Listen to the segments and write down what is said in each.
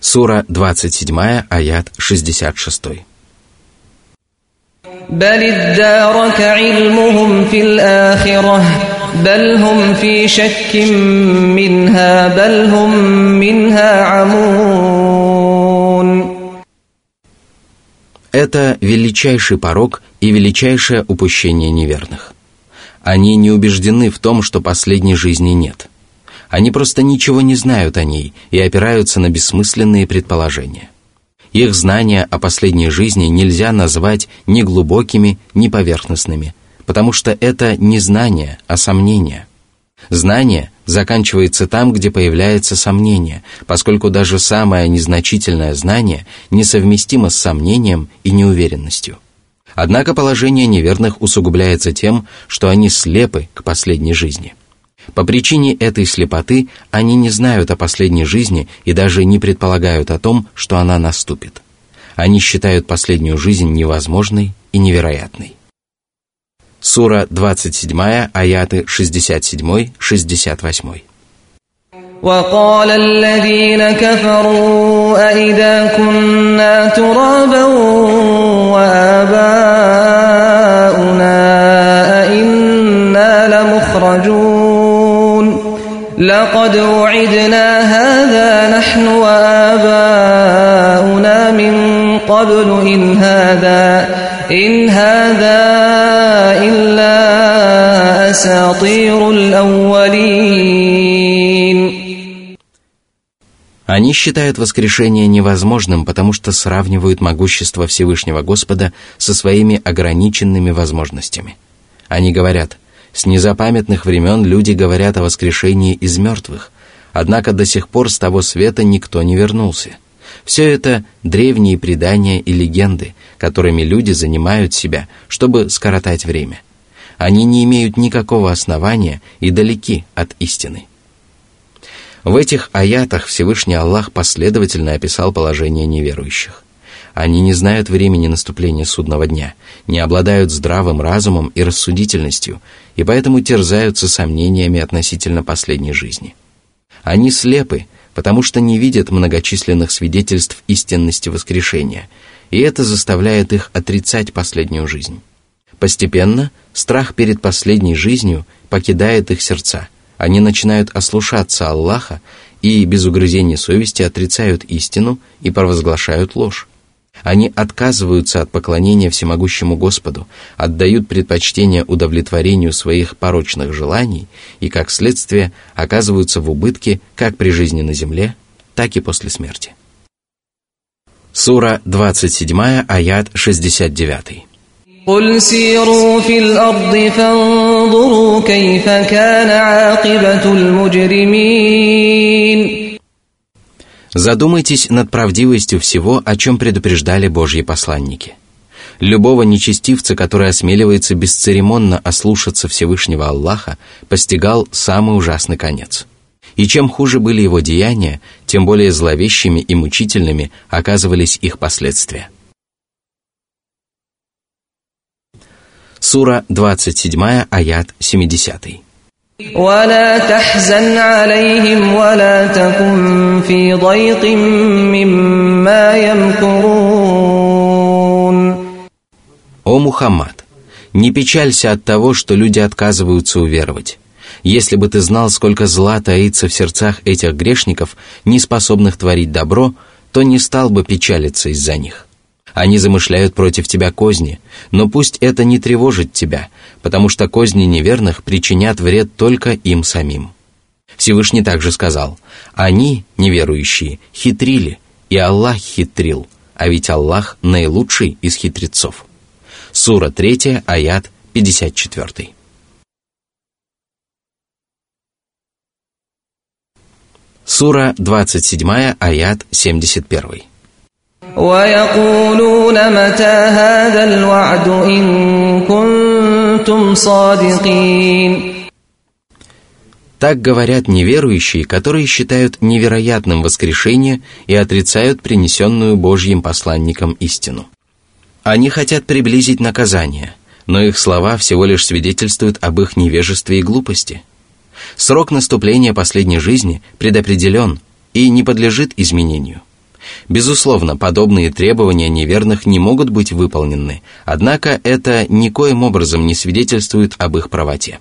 Сура 27, аят 66. بل ادارك علمهم في الآخرة بل هم في شك منها بل هم منها عمون Это величайший порог и величайшее упущение неверных. Они не убеждены в том, что последней жизни нет – они просто ничего не знают о ней и опираются на бессмысленные предположения. Их знания о последней жизни нельзя назвать ни глубокими, ни поверхностными, потому что это не знание, а сомнение. Знание заканчивается там, где появляется сомнение, поскольку даже самое незначительное знание несовместимо с сомнением и неуверенностью. Однако положение неверных усугубляется тем, что они слепы к последней жизни – по причине этой слепоты они не знают о последней жизни и даже не предполагают о том, что она наступит. Они считают последнюю жизнь невозможной и невероятной. Сура 27, аяты 67-68. وقال الذين كفروا أئذا كنا ترابا وآباؤنا أئنا لمخرجون لقد وعدنا هذا نحن وآباؤنا من قبل إن هذا إن هذا إلا أساطير الأولين Они считают воскрешение невозможным, потому что сравнивают могущество Всевышнего Господа со своими ограниченными возможностями. Они говорят – с незапамятных времен люди говорят о воскрешении из мертвых, однако до сих пор с того света никто не вернулся. Все это древние предания и легенды, которыми люди занимают себя, чтобы скоротать время. Они не имеют никакого основания и далеки от истины. В этих аятах Всевышний Аллах последовательно описал положение неверующих. Они не знают времени наступления судного дня, не обладают здравым разумом и рассудительностью, и поэтому терзаются сомнениями относительно последней жизни. Они слепы, потому что не видят многочисленных свидетельств истинности воскрешения, и это заставляет их отрицать последнюю жизнь. Постепенно страх перед последней жизнью покидает их сердца, они начинают ослушаться Аллаха и без угрызения совести отрицают истину и провозглашают ложь. Они отказываются от поклонения всемогущему Господу, отдают предпочтение удовлетворению своих порочных желаний и, как следствие, оказываются в убытке как при жизни на земле, так и после смерти. Сура 27, аят 69. قل سيروا في الأرض فانظروا كيف كان عاقبة المجرمين Задумайтесь над правдивостью всего, о чем предупреждали Божьи посланники. Любого нечестивца, который осмеливается бесцеремонно ослушаться Всевышнего Аллаха, постигал самый ужасный конец. И чем хуже были его деяния, тем более зловещими и мучительными оказывались их последствия. Сура 27, аят 70. ولا تحزن عليهم ولا تكن في ضيق مما يمكرون О Мухаммад, не печалься от того, что люди отказываются уверовать. Если бы ты знал, сколько зла таится в сердцах этих грешников, не способных творить добро, то не стал бы печалиться из-за них. Они замышляют против тебя козни, но пусть это не тревожит тебя, потому что козни неверных причинят вред только им самим. Всевышний также сказал, они, неверующие, хитрили, и Аллах хитрил, а ведь Аллах наилучший из хитрецов. Сура 3, аят 54. Сура 27, аят 71. ويقولون متى هذا الوعد إن كنتم صادقين Так говорят неверующие, которые считают невероятным воскрешение и отрицают принесенную Божьим посланником истину. Они хотят приблизить наказание, но их слова всего лишь свидетельствуют об их невежестве и глупости. Срок наступления последней жизни предопределен и не подлежит изменению. Безусловно, подобные требования неверных не могут быть выполнены, однако это никоим образом не свидетельствует об их правоте.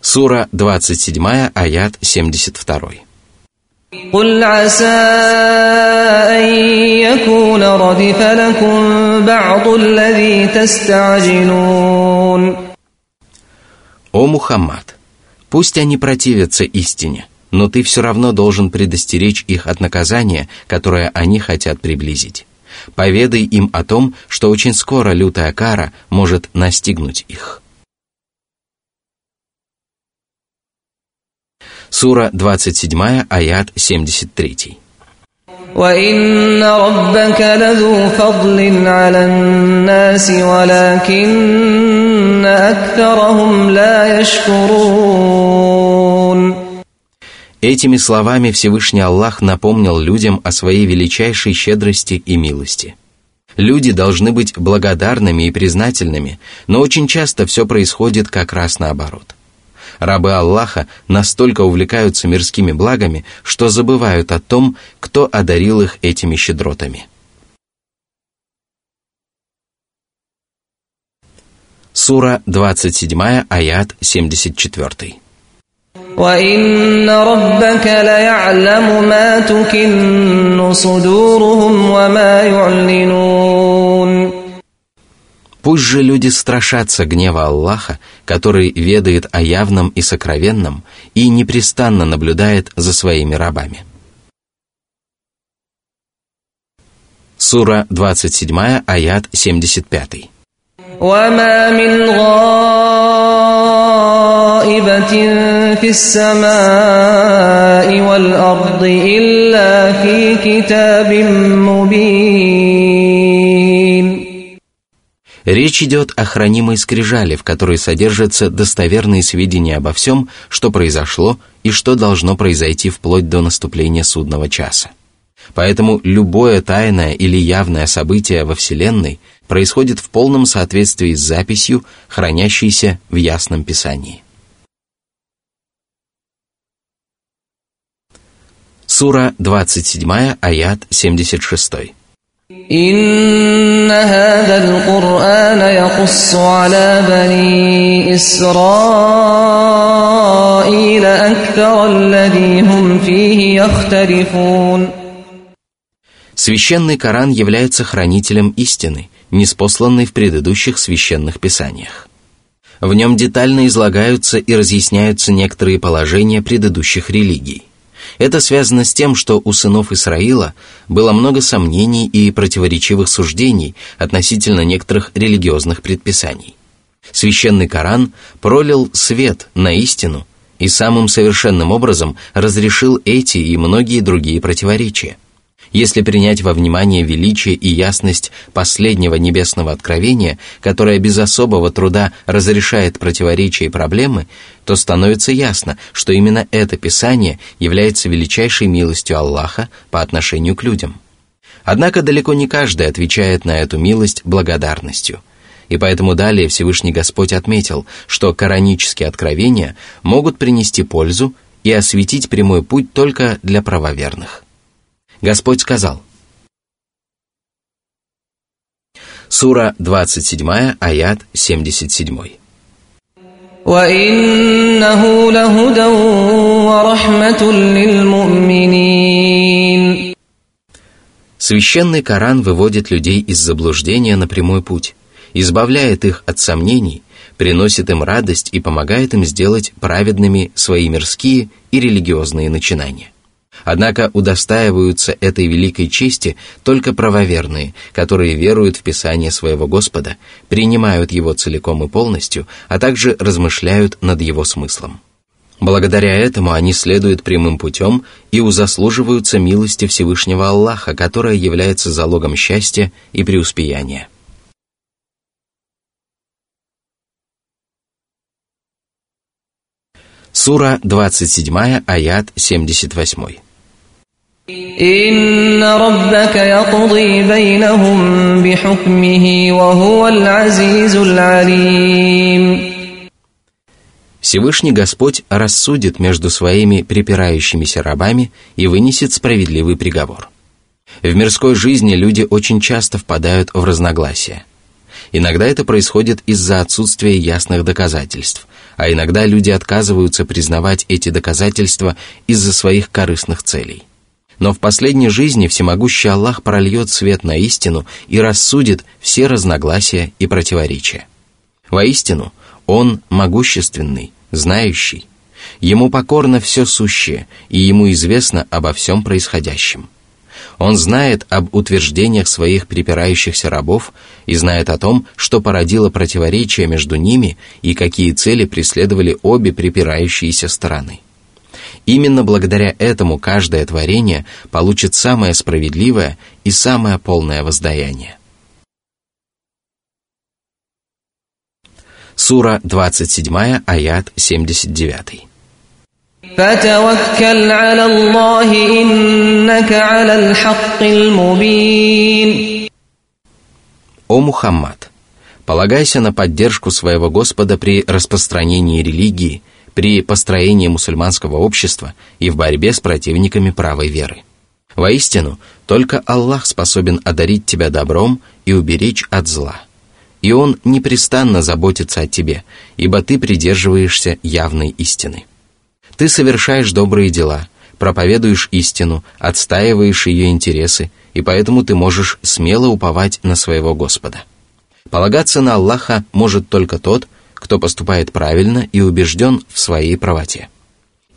Сура 27, аят 72. قل عسى أن يكون ردف لكم بعض الذي تستعجلون О Мухаммад, пусть они противятся истине, но ты все равно должен предостеречь их от наказания, которое они хотят приблизить. Поведай им о том, что очень скоро лютая кара может настигнуть их. Сура 27, аят 73. وإن ربك لذو فضل على الناس ولكن أكثرهم لا يشكرون Этими словами Всевышний Аллах напомнил людям о своей величайшей щедрости и милости. Люди должны быть благодарными и признательными, но очень часто все происходит как раз наоборот. Рабы Аллаха настолько увлекаются мирскими благами, что забывают о том, кто одарил их этими щедротами. Сура 27, аят 74. وإن ربك ليعلم ما تكن صدورهم وما يعلنون Пусть же люди страшатся гнева Аллаха, который ведает о явном и сокровенном и непрестанно наблюдает за своими рабами. Сура 27, аят 75. وما من غائبة في السماء والأرض إلا في كتاب مبين Речь идет о хранимой скрижали, в которой содержатся достоверные сведения обо всем, что произошло и что должно произойти вплоть до наступления судного часа. Поэтому любое тайное или явное событие во Вселенной происходит в полном соответствии с записью, хранящейся в Ясном Писании. Сура 27, аят 76. إن هذا القرآن يقص على بني إسرائيل أكثر الذي هم فيه يختلفون Священный Коран является хранителем истины, неспосланной в предыдущих священных писаниях. В нем детально излагаются и разъясняются некоторые положения предыдущих религий. Это связано с тем, что у сынов Исраила было много сомнений и противоречивых суждений относительно некоторых религиозных предписаний. Священный Коран пролил свет на истину и самым совершенным образом разрешил эти и многие другие противоречия – если принять во внимание величие и ясность последнего небесного откровения, которое без особого труда разрешает противоречия и проблемы, то становится ясно, что именно это Писание является величайшей милостью Аллаха по отношению к людям. Однако далеко не каждый отвечает на эту милость благодарностью. И поэтому далее Всевышний Господь отметил, что коранические откровения могут принести пользу и осветить прямой путь только для правоверных. Господь сказал. Сура 27, аят 77. Священный Коран выводит людей из заблуждения на прямой путь, избавляет их от сомнений, приносит им радость и помогает им сделать праведными свои мирские и религиозные начинания. Однако удостаиваются этой великой чести только правоверные, которые веруют в Писание своего Господа, принимают его целиком и полностью, а также размышляют над его смыслом. Благодаря этому они следуют прямым путем и узаслуживаются милости Всевышнего Аллаха, которая является залогом счастья и преуспеяния. Сура 27, аят 78. إن ربك يقضي بينهم بحكمه وهو العزيز العليم Всевышний Господь рассудит между своими припирающимися рабами и вынесет справедливый приговор. В мирской жизни люди очень часто впадают в разногласия. Иногда это происходит из-за отсутствия ясных доказательств, а иногда люди отказываются признавать эти доказательства из-за своих корыстных целей. Но в последней жизни всемогущий Аллах прольет свет на истину и рассудит все разногласия и противоречия. Воистину, Он могущественный, знающий. Ему покорно все сущее, и Ему известно обо всем происходящем. Он знает об утверждениях своих припирающихся рабов и знает о том, что породило противоречие между ними и какие цели преследовали обе припирающиеся стороны. Именно благодаря этому каждое творение получит самое справедливое и самое полное воздаяние. Сура 27, аят 79. О Мухаммад, полагайся на поддержку своего Господа при распространении религии – при построении мусульманского общества и в борьбе с противниками правой веры. Воистину, только Аллах способен одарить тебя добром и уберечь от зла. И Он непрестанно заботится о тебе, ибо ты придерживаешься явной истины. Ты совершаешь добрые дела, проповедуешь истину, отстаиваешь ее интересы, и поэтому ты можешь смело уповать на своего Господа. Полагаться на Аллаха может только тот, кто поступает правильно и убежден в своей правоте.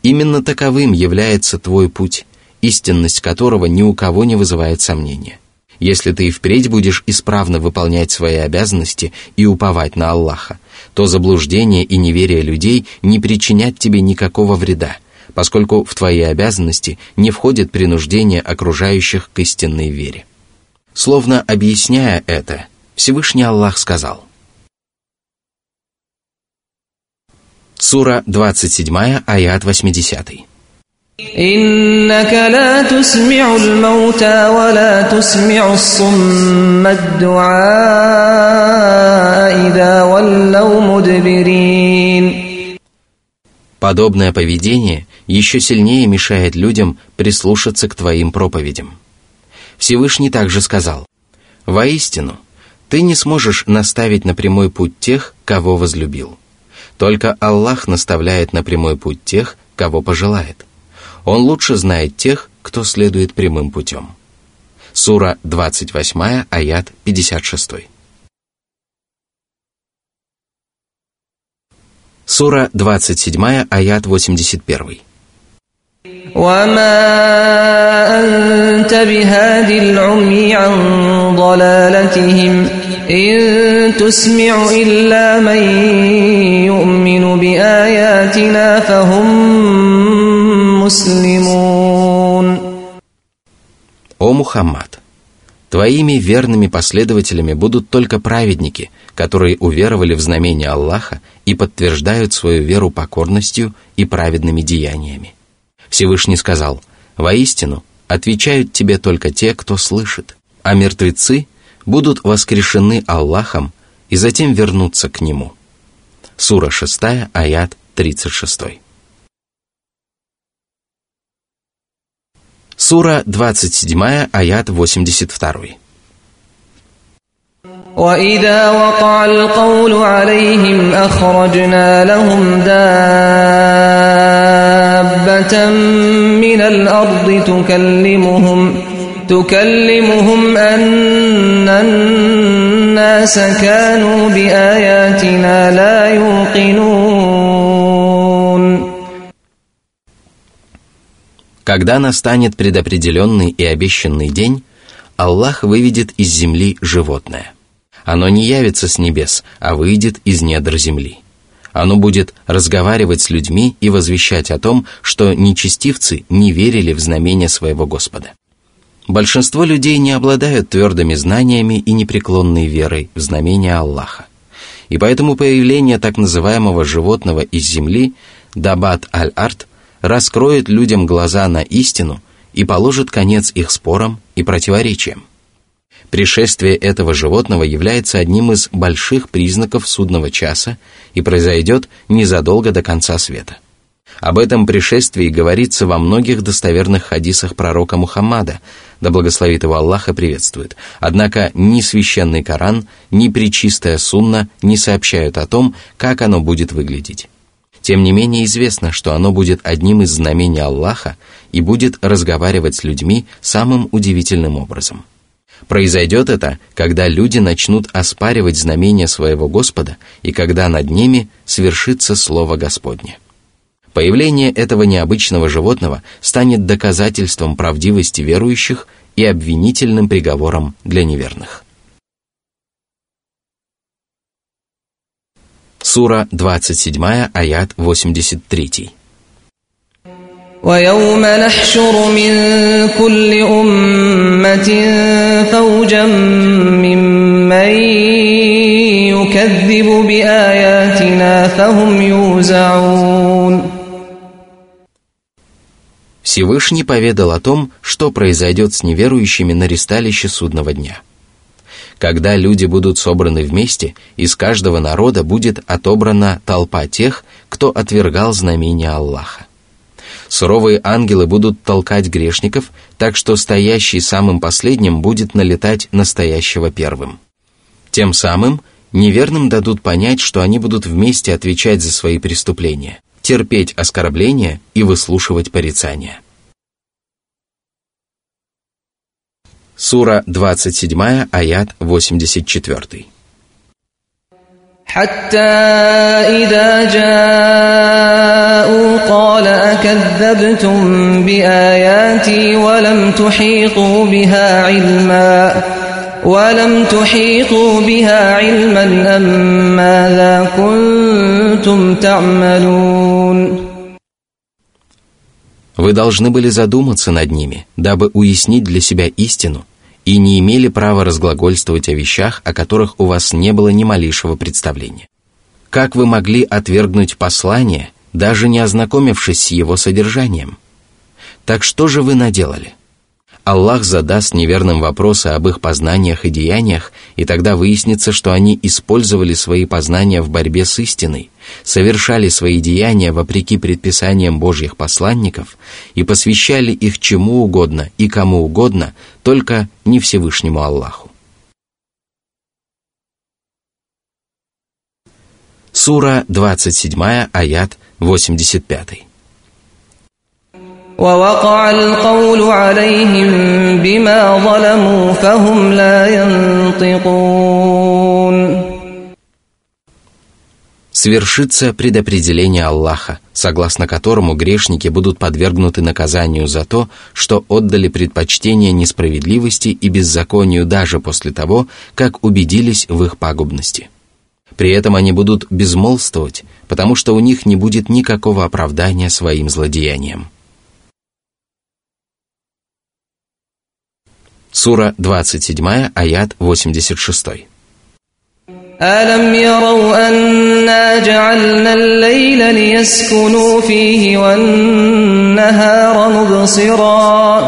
Именно таковым является твой путь, истинность которого ни у кого не вызывает сомнения. Если ты и впредь будешь исправно выполнять свои обязанности и уповать на Аллаха, то заблуждение и неверие людей не причинят тебе никакого вреда, поскольку в твои обязанности не входит принуждение окружающих к истинной вере. Словно объясняя это, Всевышний Аллах сказал. Сура 27, аят 80. إنك لا تسمع الموتى ولا تسمع الصم الدعاء إذا ولوا مدبرين Подобное поведение еще сильнее мешает людям прислушаться к твоим проповедям. Всевышний также сказал, «Воистину, ты не сможешь наставить на прямой путь тех, кого возлюбил. Только Аллах наставляет на прямой путь тех, кого пожелает». Он лучше знает тех, кто следует прямым путем. Сура 28, аят 56. Сура 27, аят 81. وما أنت بهاد العمي عن ضلالتهم إن تسمع إلا من يؤمن بآياتنا فهم О Мухаммад! Твоими верными последователями будут только праведники, которые уверовали в знамение Аллаха и подтверждают свою веру покорностью и праведными деяниями. Всевышний сказал, «Воистину, отвечают тебе только те, кто слышит, а мертвецы будут воскрешены Аллахом и затем вернутся к Нему». Сура 6, аят 36. Сура 27, аят 82. وإذا وقع القول عليهم أخرجنا لهم دابة من الأرض تكلمهم تكلمهم أن الناس كانوا بآياتنا لا يوقنون Когда настанет предопределенный и обещанный день, Аллах выведет из земли животное. Оно не явится с небес, а выйдет из недр земли. Оно будет разговаривать с людьми и возвещать о том, что нечестивцы не верили в знамения своего Господа. Большинство людей не обладают твердыми знаниями и непреклонной верой в знамения Аллаха. И поэтому появление так называемого животного из земли, Дабат аль-Арт, раскроет людям глаза на истину и положит конец их спорам и противоречиям. Пришествие этого животного является одним из больших признаков судного часа и произойдет незадолго до конца света. Об этом пришествии говорится во многих достоверных хадисах пророка Мухаммада, да благословит его Аллах и приветствует. Однако ни священный Коран, ни причистая сунна не сообщают о том, как оно будет выглядеть. Тем не менее известно, что оно будет одним из знамений Аллаха и будет разговаривать с людьми самым удивительным образом – Произойдет это, когда люди начнут оспаривать знамения своего Господа и когда над ними свершится Слово Господне. Появление этого необычного животного станет доказательством правдивости верующих и обвинительным приговором для неверных. Сура 27, аят 83. ويوم نحشر من كل أمة فوجا ممن يكذب بآياتنا فهم يوزعون Всевышний поведал о том, что произойдет с неверующими на ресталище судного дня. Когда люди будут собраны вместе, из каждого народа будет отобрана толпа тех, кто отвергал знамения Аллаха. Суровые ангелы будут толкать грешников, так что стоящий самым последним будет налетать настоящего первым. Тем самым неверным дадут понять, что они будут вместе отвечать за свои преступления, терпеть оскорбления и выслушивать порицания. Сура 27, аят 84. حتى إذا جاءوا قال أكذبتم بآياتي ولم تحيطوا بها علما ولم تحيطوا بها علما أم ماذا كنتم تعملون Вы должны были задуматься над ними, дабы уяснить для себя истину – и не имели права разглагольствовать о вещах, о которых у вас не было ни малейшего представления. Как вы могли отвергнуть послание, даже не ознакомившись с его содержанием? Так что же вы наделали? Аллах задаст неверным вопросы об их познаниях и деяниях, и тогда выяснится, что они использовали свои познания в борьбе с истиной, совершали свои деяния вопреки предписаниям Божьих посланников и посвящали их чему угодно и кому угодно, только не Всевышнему Аллаху. Сура 27, аят 85. ووقع القول عليهم بما ظلموا فهم لا ينطقون Свершится предопределение Аллаха, согласно которому грешники будут подвергнуты наказанию за то, что отдали предпочтение несправедливости и беззаконию даже после того, как убедились в их пагубности. При этом они будут безмолвствовать, потому что у них не будет никакого оправдания своим злодеяниям. Сура 27, аят 86. ألم يروا أنا جعلنا الليل ليسكنوا فيه والنهار مبصرا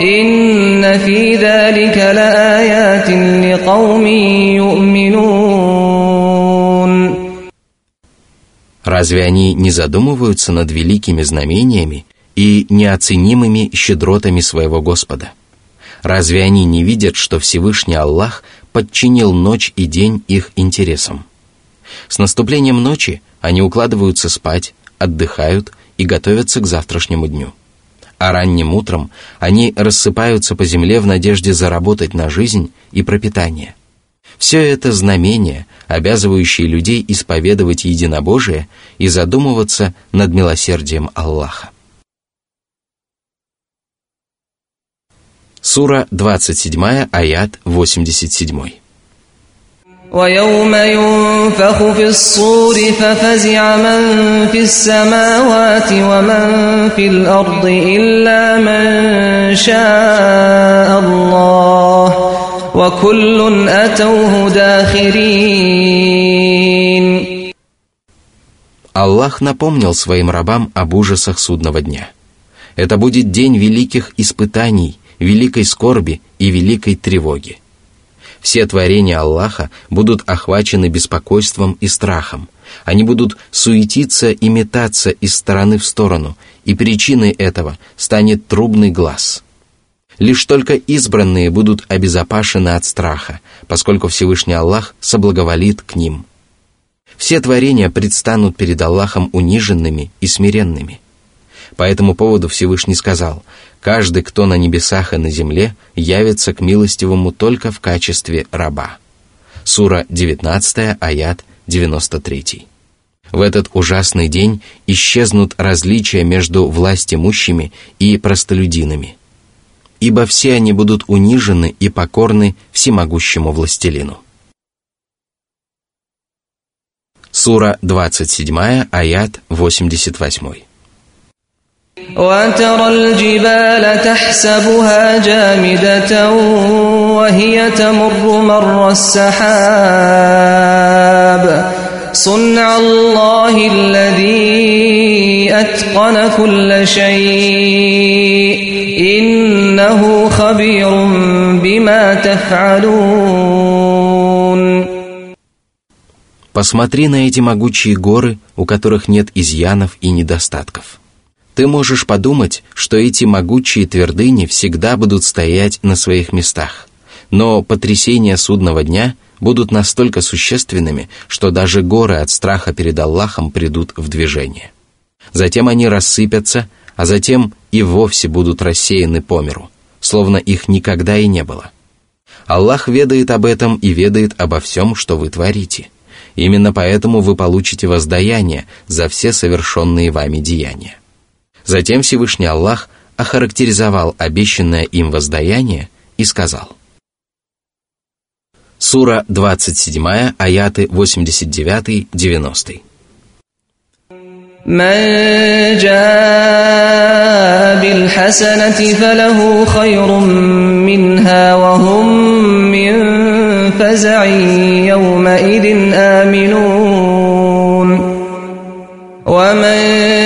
إن في ذلك لآيات لقوم يؤمنون Разве они не задумываются над великими знамениями и неоценимыми щедротами своего Господа? Разве они не видят, что Всевышний Аллах подчинил ночь и день их интересам? С наступлением ночи они укладываются спать, отдыхают и готовятся к завтрашнему дню. А ранним утром они рассыпаются по земле в надежде заработать на жизнь и пропитание. Все это знамения, обязывающие людей исповедовать единобожие и задумываться над милосердием Аллаха. Сура 27, аят 87. ويوم ينفخ في الصور ففزع من في السماوات ومن في الأرض إلا من شاء الله وكل أتوه داخرين Аллах напомнил своим рабам об ужасах судного дня. Это будет день великих испытаний – великой скорби и великой тревоги. Все творения Аллаха будут охвачены беспокойством и страхом. Они будут суетиться и метаться из стороны в сторону, и причиной этого станет трубный глаз. Лишь только избранные будут обезопасены от страха, поскольку Всевышний Аллах соблаговолит к ним. Все творения предстанут перед Аллахом униженными и смиренными. По этому поводу Всевышний сказал, «Каждый, кто на небесах и на земле, явится к милостивому только в качестве раба». Сура 19, аят 93. В этот ужасный день исчезнут различия между властимущими и простолюдинами, ибо все они будут унижены и покорны всемогущему властелину. Сура 27, аят 88. وترى الجبال تحسبها جامدة وهي تمر مر السحاب صنع الله الذي أتقن كل شيء إنه خبير بما تفعلون Посмотри на эти могучие горы, у которых нет изъянов и недостатков. Ты можешь подумать, что эти могучие твердыни всегда будут стоять на своих местах, но потрясения судного дня будут настолько существенными, что даже горы от страха перед Аллахом придут в движение. Затем они рассыпятся, а затем и вовсе будут рассеяны по миру, словно их никогда и не было. Аллах ведает об этом и ведает обо всем, что вы творите – Именно поэтому вы получите воздаяние за все совершенные вами деяния. Затем Всевышний Аллах охарактеризовал обещанное им воздаяние и сказал. Сура 27, аяты 89-90. من جاء بالحسنة فله خير منها وهم فزع يومئذ آمنون ومن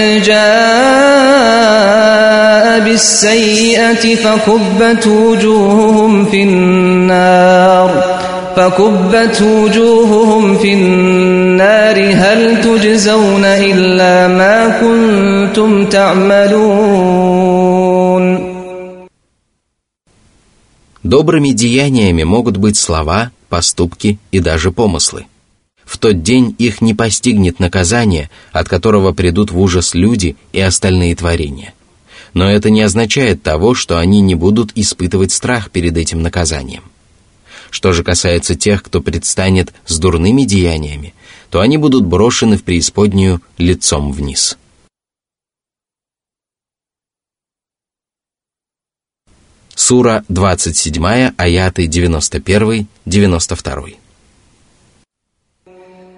بالسيئة فكبت وجوههم في النار فكبت وجوههم في النار هل تجزون إلا ما كنتم تعملون Добрыми деяниями могут быть слова, поступки и даже помыслы. В тот день их не постигнет наказание, от которого придут в ужас люди и остальные творения. Но это не означает того, что они не будут испытывать страх перед этим наказанием. Что же касается тех, кто предстанет с дурными деяниями, то они будут брошены в преисподнюю лицом вниз. Сура 27, аяты 91-92.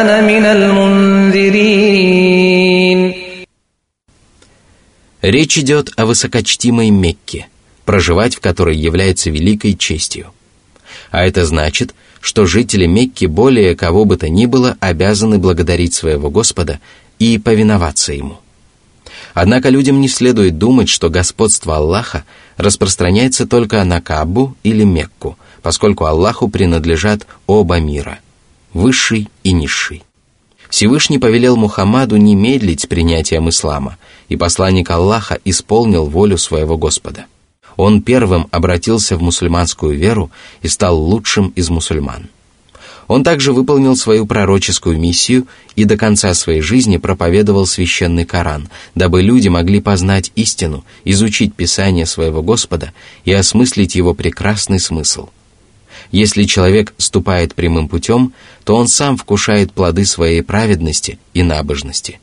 أنا من المنذرين Речь идет о высокочтимой Мекке, проживать в которой является великой честью. А это значит, что жители Мекки более кого бы то ни было обязаны благодарить своего Господа и повиноваться Ему – Однако людям не следует думать, что господство Аллаха распространяется только на Кабу или Мекку, поскольку Аллаху принадлежат оба мира – высший и низший. Всевышний повелел Мухаммаду не медлить с принятием ислама, и посланник Аллаха исполнил волю своего Господа. Он первым обратился в мусульманскую веру и стал лучшим из мусульман – он также выполнил свою пророческую миссию и до конца своей жизни проповедовал священный Коран, дабы люди могли познать истину, изучить Писание своего Господа и осмыслить его прекрасный смысл. Если человек ступает прямым путем, то он сам вкушает плоды своей праведности и набожности.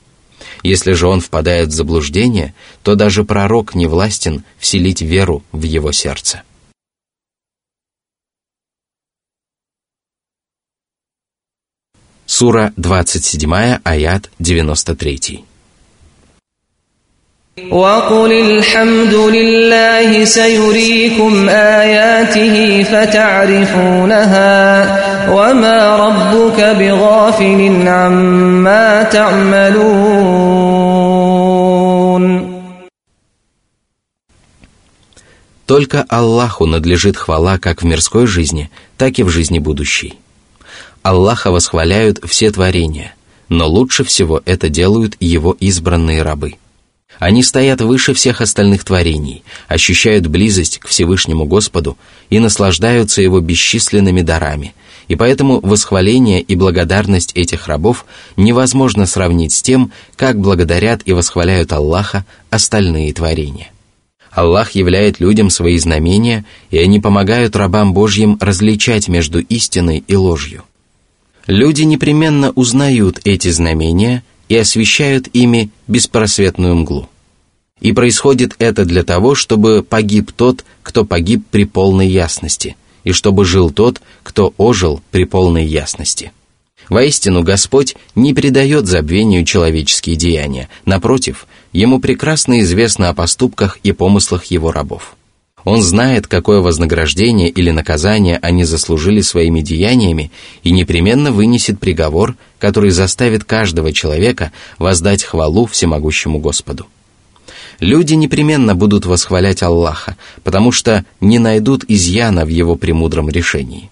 Если же он впадает в заблуждение, то даже пророк не властен вселить веру в его сердце. Сура 27, аят 93. وقل الحمد لله سيريكم آياته فتعرفونها وما ربك بغافل عما تعملون Только Аллаху надлежит хвала как в мирской жизни, так и в жизни будущей. Аллаха восхваляют все творения, но лучше всего это делают Его избранные рабы. они стоят выше всех остальных творений, ощущают близость к Всевышнему Господу и наслаждаются Его бесчисленными дарами, и поэтому восхваление и благодарность этих рабов невозможно сравнить с тем, как благодарят и восхваляют Аллаха остальные творения. Аллах являет людям свои знамения, и они помогают рабам Божьим различать между истиной и ложью. Люди непременно узнают эти знамения и освещают ими беспросветную мглу. И происходит это для того, чтобы погиб тот, кто погиб при полной ясности, и чтобы жил тот, кто ожил при полной ясности. Воистину, Господь не придает забвению человеческие деяния, напротив, Ему прекрасно известно о поступках и помыслах Его рабов. Он знает, какое вознаграждение или наказание они заслужили своими деяниями и непременно вынесет приговор, который заставит каждого человека воздать хвалу всемогущему Господу. Люди непременно будут восхвалять Аллаха, потому что не найдут изъяна в его премудром решении.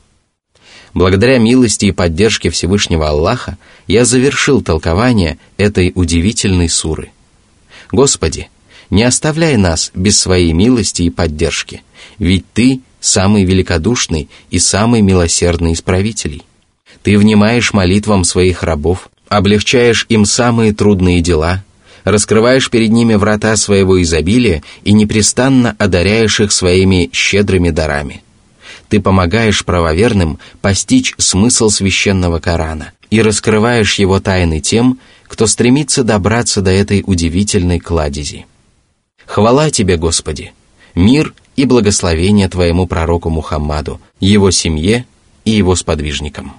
Благодаря милости и поддержке Всевышнего Аллаха я завершил толкование этой удивительной суры. Господи, не оставляй нас без своей милости и поддержки, ведь Ты самый великодушный и самый милосердный из правителей. Ты внимаешь молитвам своих рабов, облегчаешь им самые трудные дела, раскрываешь перед ними врата своего изобилия и непрестанно одаряешь их своими щедрыми дарами. Ты помогаешь правоверным постичь смысл священного Корана и раскрываешь его тайны тем, кто стремится добраться до этой удивительной кладези. Хвала Тебе, Господи! Мир и благословение Твоему пророку Мухаммаду, его семье и его сподвижникам.